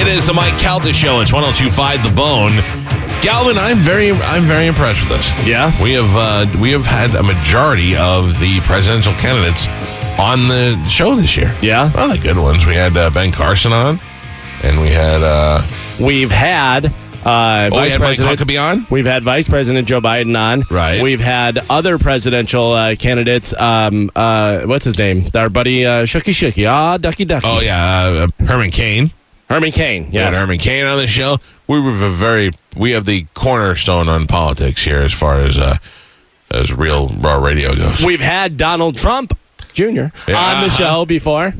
It is the Mike Calta Show. It's 1025 The Bone. Galvin, I'm very I'm very impressed with this. Yeah? We have uh, we have had a majority of the presidential candidates on the show this year. Yeah? Well, the good ones. We had uh, Ben Carson on, and we had uh, We've had uh, oh, Vice Mike President. Huckabee on. We've had Vice President Joe Biden on. Right. We've had other presidential uh, candidates. Um, uh, what's his name? Our buddy uh, Shooky Shooky. Ah, Ducky Ducky. Oh yeah, uh, Herman Cain. Herman Cain. We had Yes. Herman Cain on the show. We were a very we have the cornerstone on politics here as far as uh, as real raw radio goes. We've had Donald Trump Jr. Yeah. on the show before.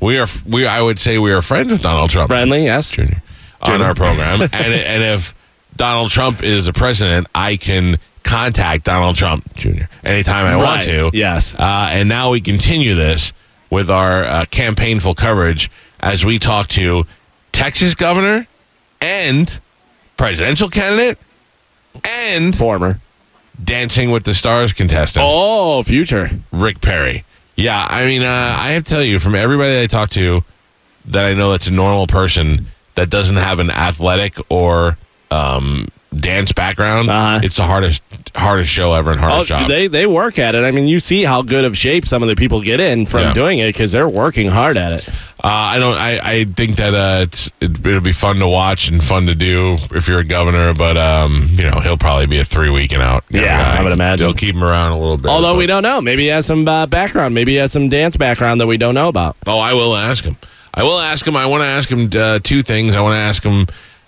We are we I would say we are friends with Donald Trump. Friendly, yes. Jr. on our program, and and if Donald Trump is the president, I can contact Donald Trump Jr. anytime I want to. Yes. Uh, and now we continue this with our uh, campaignful coverage as we talk to Texas governor and presidential candidate and Former. Dancing with the Stars contestant. Oh, future. Rick Perry. Yeah, I mean, uh, I have to tell you, from everybody that I talk to, that I know that's a normal person that doesn't have an athletic or um, dance background, Uh-huh. it's the hardest hardest show ever and Oh, hardest job. they they work at it. I mean, you see how good of shape some of the people get in from Yeah. doing it because they're working hard at it. Uh, I don't. I, I think that uh, it's, it, it'll be fun to watch and fun to do if you're a governor. But um, you know, he'll probably be a three week and out. Yeah. I would imagine. they'll keep him around a little bit. Although we don't know, maybe he has some uh, background. Maybe he has some dance background that we don't know about. Oh, I will ask him. I will ask him. I want to ask him uh, two things. I want to ask him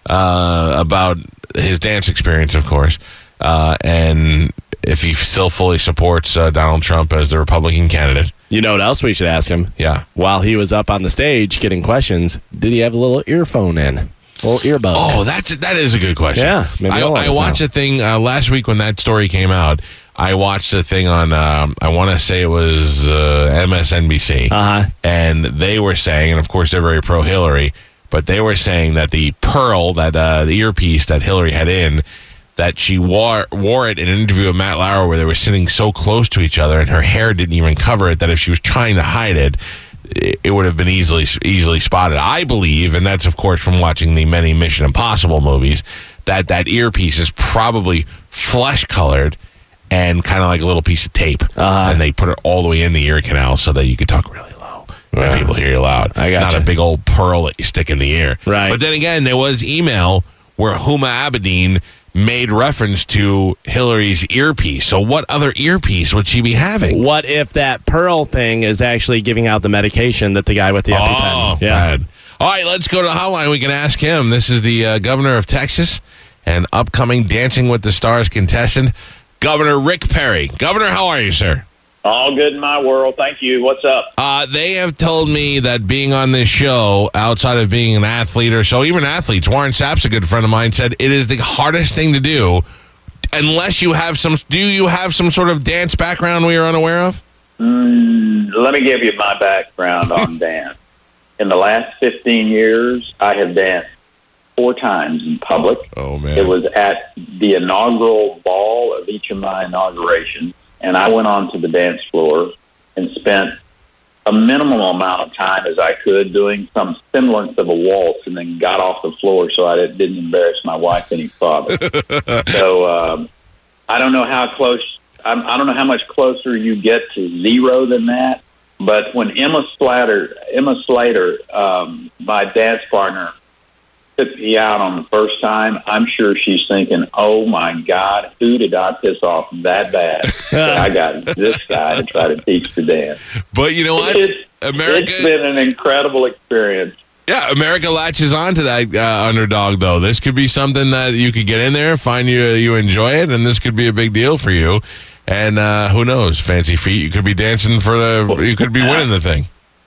uh, about his dance experience, of course, uh, and if he still fully supports uh, Donald Trump as the Republican candidate. You know what else we should ask him? Yeah. While he was up on the stage getting questions, did he have a little earphone in? A little earbud? Oh, that's that is a good question. Yeah, I, I watched know. a thing uh, last week when that story came out. I watched a thing on. Um, I want to say it was uh, MSNBC, Uh-huh. and they were saying, and of course they're very pro Hillary, but they were saying that the pearl, that uh, the earpiece that Hillary had in, that she wore wore it in an interview with Matt Lauer where they were sitting so close to each other, and her hair didn't even cover it. That if she was trying to hide it. It would have been easily easily spotted. I believe, and that's of course from watching the many Mission Impossible movies, that that earpiece is probably flesh colored and kind of like a little piece of tape, Uh-huh. and they put it all the way in the ear canal so that you could talk really low Yeah. and people hear you loud. I gotcha. Not a big old pearl that you stick in the ear. Right. But then again, there was email where Huma Abedin made reference to Hillary's earpiece. So what other earpiece would she be having? What if that pearl thing is actually giving out the medication that the guy with the Oh, EpiPen? Yeah. bad. All right, let's go to the hotline. We can ask him. This is the uh, governor of Texas and upcoming Dancing with the Stars contestant, Governor Rick Perry. Governor, how are you, sir? All good in my world. Thank you. What's up? Uh, they have told me that being on this show, outside of being an athlete or so, even athletes, Warren Sapp's a good friend of mine, said it is the hardest thing to do unless you have some. Do you have some sort of dance background we are unaware of? Let me give you my background on dance. In the last 15 years, I have danced four times in public. Oh, man. It was at the inaugural ball of each of my inaugurations, and I went onto the dance floor and spent a minimum amount of time as I could doing some semblance of a waltz, and then got off the floor so I didn't embarrass my wife any further. so um, I don't know how close. I'm, I don't know how much closer you get to zero than that. But when Emma Slater, Emma Slater, um, my dance partner, took me out on the first time, I'm sure she's thinking, "Oh my God, who did I piss off that bad? that I got this guy to try to teach the dance." But you know what? It's, America, it's been an incredible experience. yeah, America latches on to that uh, underdog, though. This could be something that you could get in there, find you you enjoy it, and this could be a big deal for you. And uh, who knows, fancy feet, you could be dancing for the, you could be winning the thing.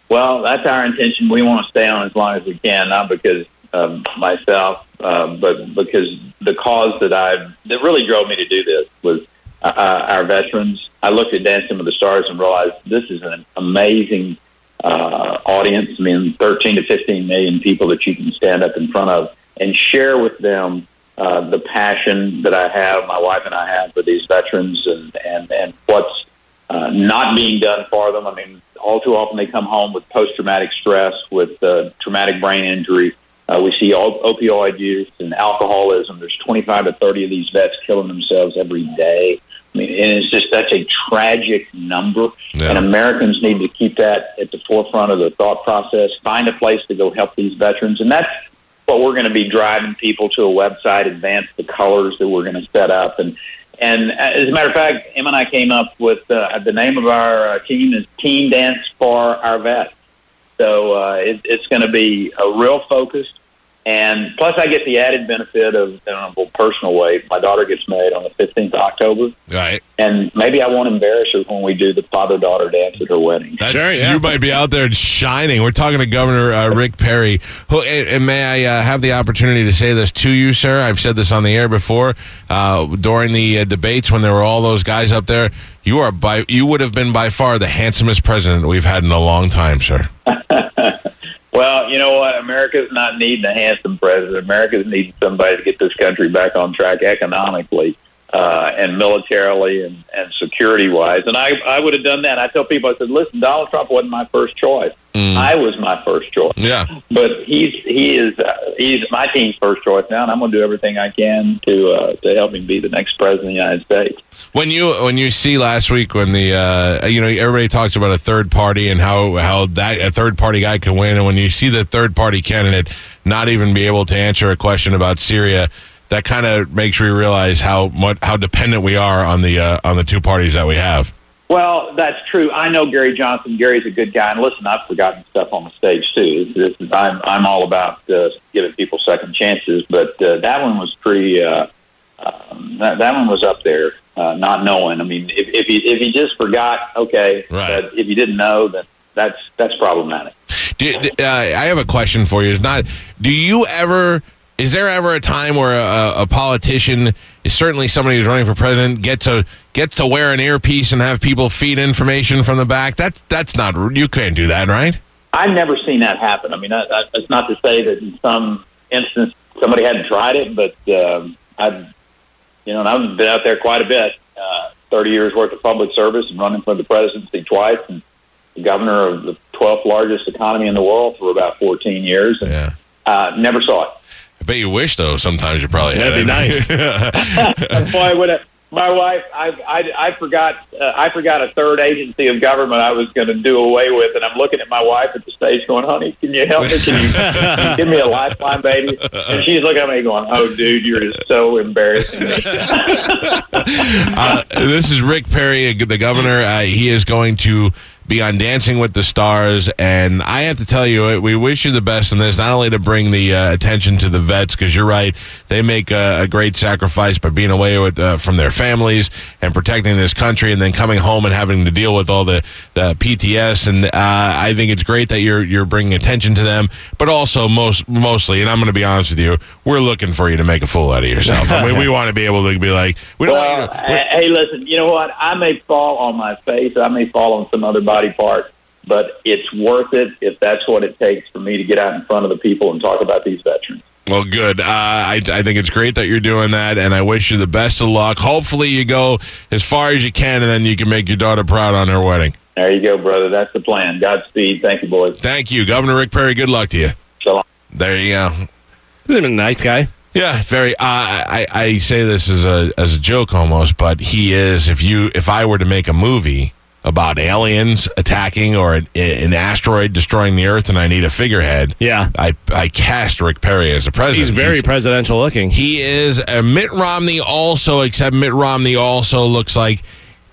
Well, that's our intention. We want to stay on as long as we can, not because uh, myself, uh, but because the cause that I that really drove me to do this was uh, our veterans. I looked at Dancing with the Stars and realized this is an amazing uh, audience. I mean, 13 to 15 million people that you can stand up in front of and share with them uh, the passion that I have, my wife and I have for these veterans, and and and what's uh, not being done for them. I mean, all too often they come home with post traumatic stress, with uh, traumatic brain injury. Uh, we see all opioid use and alcoholism. There's 25 to 30 of these vets killing themselves every day. I mean, and it's just that's a tragic number, Yeah. and Americans need to keep that at the forefront of the thought process. Find a place to go help these veterans, and that's what we're going to be driving people to a website, advance the colors that we're going to set up, and and as a matter of fact, Em and I came up with uh, the name of our uh, team is Team Dance for Our Vets. So uh, it, it's going to be a real focus. And plus, I get the added benefit of, in a personal way, my daughter gets married on the 15th of October. Right. And maybe I won't embarrass her when we do the father daughter dance at her wedding. That's- Sure, yeah. You might be out there shining. We're talking to Governor uh, Rick Perry. Who, and, and may I uh, have the opportunity to say this to you, sir? I've said this on the air before uh, during the uh, debates when there were all those guys up there. You are by you would have been by far the handsomest president we've had in a long time, sir. Well, you know what? America's not needing a handsome president. America's needing somebody to get this country back on track economically uh, and militarily and, and security wise. And I, I would have done that. I tell people, I said, listen, Donald Trump wasn't my first choice. I was my first choice. Yeah. But he's he is uh, he's my team's first choice now, and I'm going to do everything I can to uh, to help him be the next president of the United States. When you when you see last week when the uh, you know everybody talks about a third party and how how that a third party guy can win, and when you see the third party candidate not even be able to answer a question about Syria, that kind of makes me realize how much how dependent we are on the uh, on the two parties that we have. Well, that's true. I know Gary Johnson. Gary's a good guy, and listen, I've forgotten stuff on the stage too. This is, I'm I'm all about uh, giving people second chances, but uh, that one was pretty. Uh, um, that, that one was up there, uh, not knowing. I mean, if if you if just forgot, okay, Right. but if you didn't know, then that's that's problematic. Do, do- uh, I have a question for you. It's not. Do you ever? Is there ever a time where a, a politician, is certainly somebody who's running for president, gets a gets to wear an earpiece and have people feed information from the back? That's that's not. You can't do that, right? I've never seen that happen. I mean, that, that, that's not to say that in some instance somebody hadn't tried it, but um, I've, you know, and I've been out there quite a bit. Uh, Thirty years worth of public service and running for the presidency twice, and the governor of the 12th largest economy in the world for about 14 years, and Yeah. uh, never saw it. I bet you wish though. Sometimes you probably had That'd be nice. Boy, would it, my wife, I, I, I forgot, uh, I forgot a third agency of government I was going to do away with, and I'm looking at my wife at the stage, going, "Honey, can you help me? Can you, can you give me a lifeline, baby?" And she's looking at me, going, "Oh, dude, you're just so embarrassing." Uh, this is Rick Perry, the governor. Uh, he is going to be on Dancing with the Stars, and I have to tell you, uh, we wish you the best in this. Not only to bring the uh, attention to the vets, because you're right, they make a, a great sacrifice by being away with uh, from their families and protecting this country, and then coming home and having to deal with all the, the PTS. And uh, I think it's great that you're you're bringing attention to them, but also most mostly, and I'm going to be honest with you, we're looking for you to make a fool out of yourself. I mean, we want to be able to be like, we don't. well, want you to, hey, listen, you know what? I may fall on my face, I may fall on some other body part, but it's worth it if that's what it takes for me to get out in front of the people and talk about these veterans. Well, good. Uh, I, I think it's great that you're doing that, and I wish you the best of luck. Hopefully, you go as far as you can, and then you can make your daughter proud on her wedding. There you go, brother. That's the plan. Godspeed. Thank you, boys. Thank you, Governor Rick Perry. Good luck to you. So long. There you go. He's a nice guy. Yeah, very. Uh, I I say this as a as a joke almost, but he is. If you if I were to make a movie about aliens attacking or an, an asteroid destroying the Earth, and I need a figurehead, Yeah. I I cast Rick Perry as a president. He's very presidential looking. He is uh, Mitt Romney also, except Mitt Romney also looks like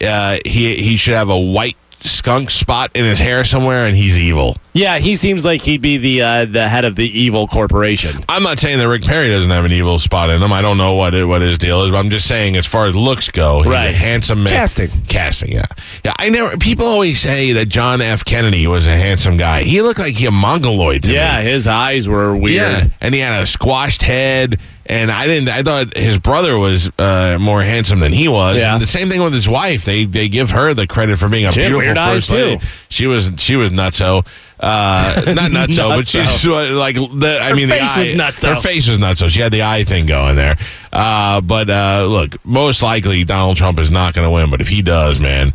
uh, he he should have a white skunk spot in his hair somewhere, and he's evil. Yeah, he seems like he'd be the uh, the head of the evil corporation. I'm not saying that Rick Perry doesn't have an evil spot in him. I don't know what it, what his deal is, but I'm just saying as far as looks go, he's a Right. handsome man. Casting. casting, yeah, yeah. I never. People always say that John F. Kennedy was a handsome guy. He looked like he a mongoloid to Yeah, me. his eyes were weird. Yeah, and he had a squashed head. And I didn't. I thought his brother was uh, more handsome than he was. Yeah. And the same thing with his wife. They they give her the credit for being a She beautiful first lady. too. She was she was nutso. Uh, not nutso, but she's Nutso. uh, like the. I Her mean, face the was eye, nutso. Her face was nutso. She had the eye thing going there. Uh, but uh, look, most likely Donald Trump is not going to win. But if he does, man,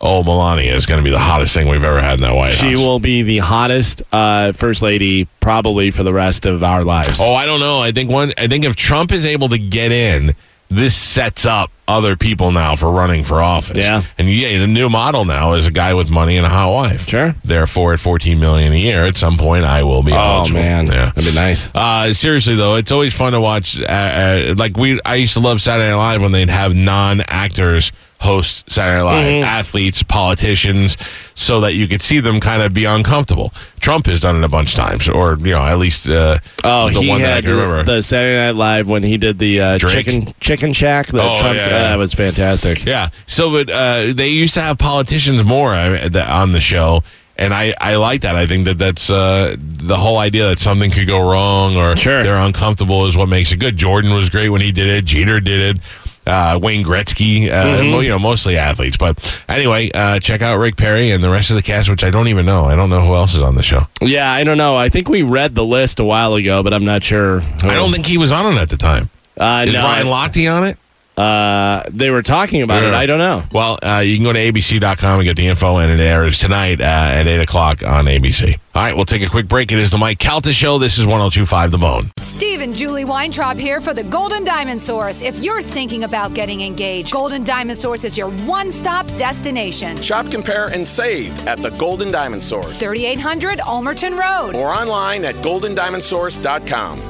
oh Melania is going to be the hottest thing we've ever had in that White She House. will be the hottest uh, first lady probably for the rest of our lives. Oh, I don't know. I think one. I think if Trump is able to get in, this sets up other people now for running for office. Yeah. and yeah, the new model now is a guy with money and a hot wife. Sure. Therefore, at fourteen million a year, at some point, I will be. Oh, eligible. man, Yeah. that'd be nice. Uh, seriously though, it's always fun to watch. Uh, uh, like we, I used to love Saturday Night Live when they'd have non-actors host Saturday Night Live, Mm-hmm. athletes, politicians, so that you could see them kind of be uncomfortable. Trump has done it a bunch of times, or you know, at least uh, Oh, the he one that I can remember. the Saturday Night Live when he did the uh, chicken chicken shack. The Oh, yeah, yeah. uh, that was fantastic. Yeah. So, but uh, they used to have politicians more on the show, and I, I like that. I think that that's uh, the whole idea that something could go wrong or Sure. they're uncomfortable is what makes it good. Jordan was great when he did it. Jeter did it. Uh, Wayne Gretzky, uh, Mm-hmm. you know, mostly athletes. But anyway, uh, check out Rick Perry and the rest of the cast, which I don't even know. I don't know who else is on the show. Yeah, I don't know. I think we read the list a while ago, but I'm not sure. who. I don't think he was on it at the time. Uh, Is no, Ryan Lochte on it? Uh, they were talking about it. I don't know. Well, uh, you can go to abc.com and get the info, and it airs tonight uh, at 8 o'clock on ABC. All right, we'll take a quick break. It is the Mike Calta Show. This is 1025 The Bone. Steve and Julie Weintraub here for the Golden Diamond Source. If you're thinking about getting engaged, Golden Diamond Source is your one stop destination. Shop, compare, and save at the Golden Diamond Source 3800 Almerton Road. or online at goldendiamondsource.com.